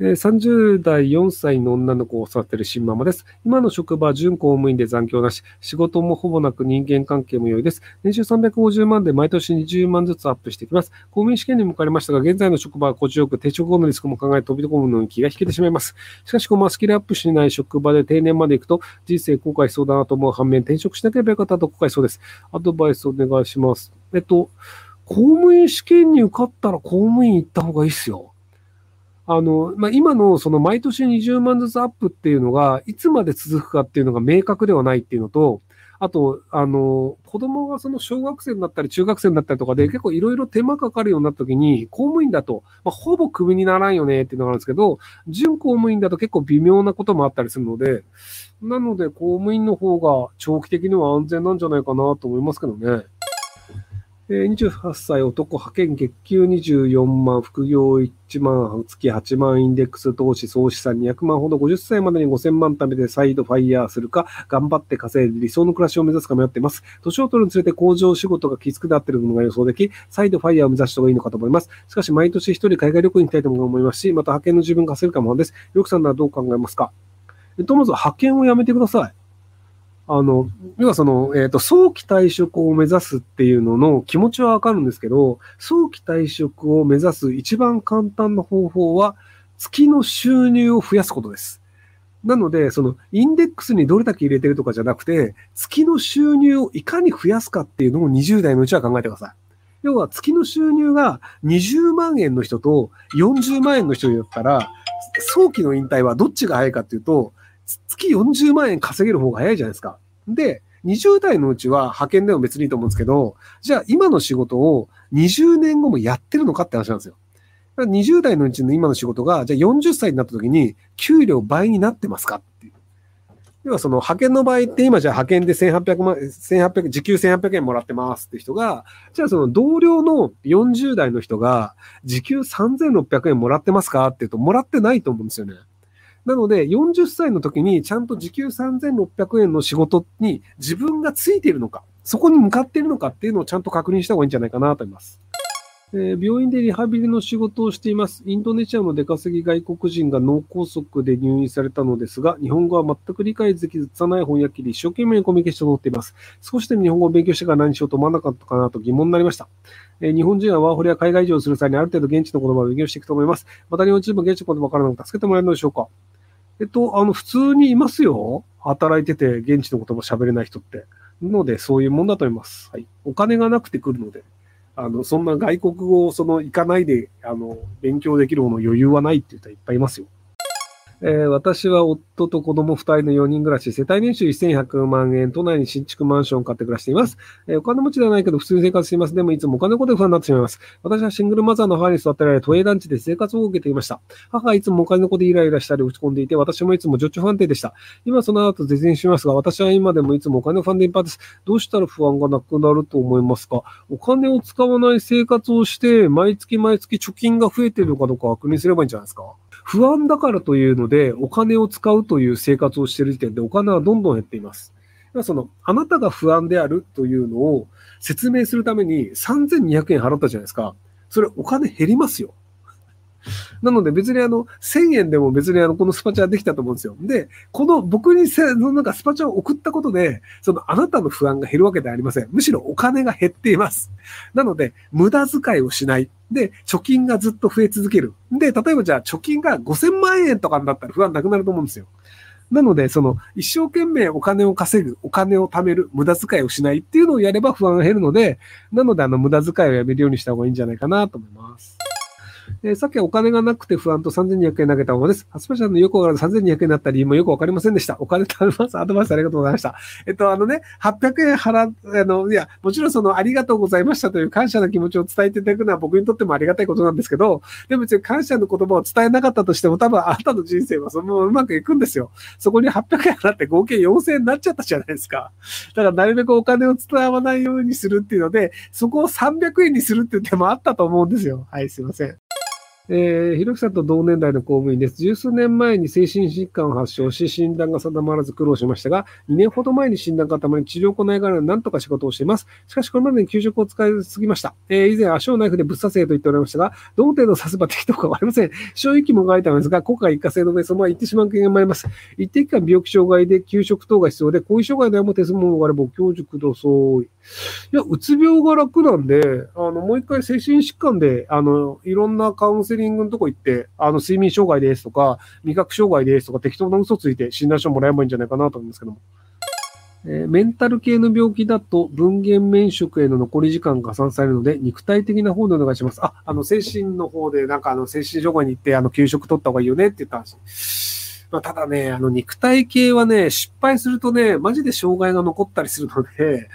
30代4歳の女の子を育てる新ママです。今の職場は準公務員で残業なし、仕事もほぼなく人間関係も良いです。年収350万で毎年20万ずつアップしていきます。公務員試験にも受かりましたが、現在の職場は心地よく、転職後のリスクも考え飛び込むのに気が引けてしまいます。しかし、このスキルアップしない職場で定年まで行くと、人生後悔しそうだなと思う反面、転職しなければよかったと後悔しそうです。アドバイスお願いします。えっと、公務員試験に受かったら公務員行った方がいいっすよ。あの、まあ、今のその毎年20万ずつアップっていうのが、いつまで続くかっていうのが明確ではないっていうのと、あと、あの、子供がその小学生になったり中学生になったりとかで結構いろいろ手間かかるようになった時に、公務員だと、まあ、ほぼクビにならんよねっていうのがあるんですけど、準公務員だと結構微妙なこともあったりするので、なので公務員の方が長期的には安全なんじゃないかなと思いますけどね。28歳男、派遣月給24万、副業1万、月8万、インデックス投資、総資産200万ほど、50歳までに5000万貯めて再度ファイヤーするか、頑張って稼いで理想の暮らしを目指すか迷っています。年を取るにつれて工場仕事がきつくなっているのが予想でき、再度ファイヤーを目指した方がいいのかと思います。しかし、毎年一人海外旅行に行きたいと思いますし、また派遣の自分が稼ぐかもです。よくさんならどう考えますか？えっと、まず派遣をやめてください。あの、要はその、えっ、と、早期退職を目指すっていうのの気持ちはわかるんですけど、早期退職を目指す一番簡単な方法は、月の収入を増やすことです。なので、その、インデックスにどれだけ入れてるとかじゃなくて、月の収入をいかに増やすかっていうのを20代のうちは考えてください。要は、月の収入が20万円の人と40万円の人だったら、早期の引退はどっちが早いかっていうと、月40万円稼げる方が早いじゃないですか。で、20代のうちは派遣でも別にいいと思うんですけど、じゃあ今の仕事を20年後もやってるのかって話なんですよ。20代のうちの今の仕事が、じゃあ40歳になった時に給料倍になってますかっていう。要はその派遣の場合って今じゃあ派遣で1800万、1800、時給1800円もらってますって人が、じゃあその同僚の40代の人が時給3600円もらってますかって言うともらってないと思うんですよね。なので、40歳の時にちゃんと時給3600円の仕事に自分がついているのか、そこに向かっているのかっていうのをちゃんと確認した方がいいんじゃないかなと思います。えー病院でリハビリの仕事をしています。インドネシアの出稼ぎ外国人が脳梗塞で入院されたのですが、日本語は全く理解できず、拙い翻訳機で一生懸命コミュニケーションを取っています。少しでも日本語を勉強してから何しようと思わなかったかなと疑問になりました。えー日本人はワーホリや海外移住をする際にある程度現地の言葉を勉強していくと思います。また日本人も現地の言葉わからなく助けてもらえるのでしょうかえっと、あの、普通にいますよ。働いてて現地の言葉喋れない人って。ので、そういうもんだと思います。はい。お金がなくて来るので。あの、そんな外国語をその行かないで、あの、勉強できる方の余裕はないって言ったらいっぱいいますよ。えー私は夫と子供2人の4人暮らし、世帯年収1100万円、都内に新築マンションを買って暮らしています。えーお金持ちではないけど普通に生活しています。でもいつもお金のことで不安になってしまいます。私はシングルマザーの母に育てられ、都営団地で生活を受けていました。母はいつもお金のことでイライラしたり落ち込んでいて、私もいつも情緒不安定でした。今その後絶縁しますが、私は今でもいつもお金の不安定いっぱいです。どうしたら不安がなくなると思いますか？お金を使わない生活をして、毎月毎月貯金が増えているのかどうか確認すればいいんじゃないですか？不安だからというので、お金を使うという生活をしている時点でお金はどんどん減っています。その、あなたが不安であるというのを説明するために3200円払ったじゃないですか。それお金減りますよ。なので別にあの、1000円でも別にあの、このスパチャできたと思うんですよ。で、この僕にせ、のなんかスパチャを送ったことで、そのあなたの不安が減るわけではありません。むしろお金が減っています。なので、無駄遣いをしない。で、貯金がずっと増え続ける。で、例えばじゃあ貯金が5000万円とかになったら不安なくなると思うんですよ。なので、その、一生懸命お金を稼ぐ、お金を貯める、無駄遣いをしないっていうのをやれば不安が減るので、なので、あの、無駄遣いをやめるようにした方がいいんじゃないかなと思います。えーさっきお金がなくて不安と3200円投げたままです。発売者のよくわから3200円になった理由もよくわかりませんでした。お金貯めます。アドバイスありがとうございました。えっと、あのね、800円払っ、あの、いや、もちろんその、ありがとうございましたという感謝の気持ちを伝えていただくのは僕にとってもありがたいことなんですけど、でも別に感謝の言葉を伝えなかったとしても、多分あなたの人生はそのままうまくいくんですよ。そこに800円払って合計4000円になっちゃったじゃないですか。だからなるべくお金を伝わないようにするっていうので、そこを300円にするっていう手もあったと思うんですよ。はい、すいません。えー、ひろきさんと同年代の公務員です。十数年前に精神疾患を発症し、診断が定まらず苦労しましたが、2年ほど前に診断がたまり治療を行いながら何とか仕事をしています。しかし、これまでに給食を使いすぎました。えー、以前足をナイフでぶっ刺せと言っておりましたが、どの程度刺せば適当かわかりません。正直も書いたのですが、今回一過性のベースは言ってしまう件が参ります。一定期間病気障害で給食等が必要で、後遺障害でも手数もがあれば教授ください。いや、うつ病が楽なんで、あの、もう一回精神疾患で、あの、いろんなカウンセリングのとこ行って、あの、睡眠障害ですとか、味覚障害ですとか、適当な嘘ついて診断書もらえばいいんじゃないかなと思うんですけども。えー、メンタル系の病気だと分娩免職への残り時間が加算されるので、肉体的な方でお願いします。あ、あの、精神の方で、なんかあの、精神障害に行って、あの、給食取った方がいいよねって言った話。まあ、ただね、あの、肉体系はね、失敗するとね、マジで障害が残ったりするので、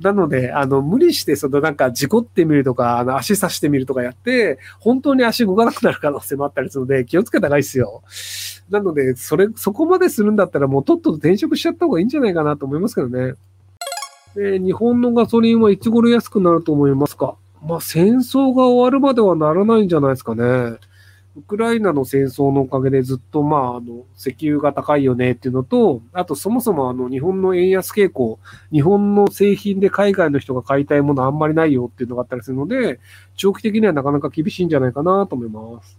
なので、あの、無理して、そのなんか事故ってみるとか、あの、足刺してみるとかやって、本当に足動かなくなる可能性もあったりするので、気をつけた方がいいですよ。なので、それ、そこまでするんだったら、もうとっとと転職しちゃった方がいいんじゃないかなと思いますけどね。で日本のガソリンはいつ頃安くなると思いますか？まあ、戦争が終わるまではならないんじゃないですかね。ウクライナの戦争のおかげでずっと、まあ、あの、石油が高いよねっていうのと、あとそもそもあの、日本の円安傾向、日本の製品で海外の人が買いたいものあんまりないよっていうのがあったりするので、長期的にはなかなか厳しいんじゃないかなと思います。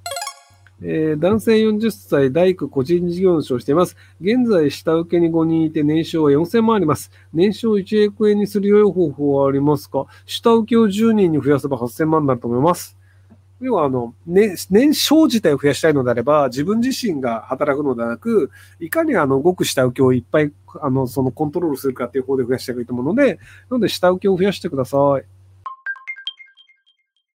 えー、男性40歳、大工個人事業主をしています。現在、下請けに5人いて、年商は4000万あります。年商1億円にする良い方法はありますか？下請けを10人に増やせば8000万になると思います。要はあの、ね、年商自体を増やしたいのであれば、自分自身が働くのではなく、いかにあの、ごく下請けをいっぱい、あの、そのコントロールするかっていう方で増やしていくと思うので、なので下請けを増やしてください。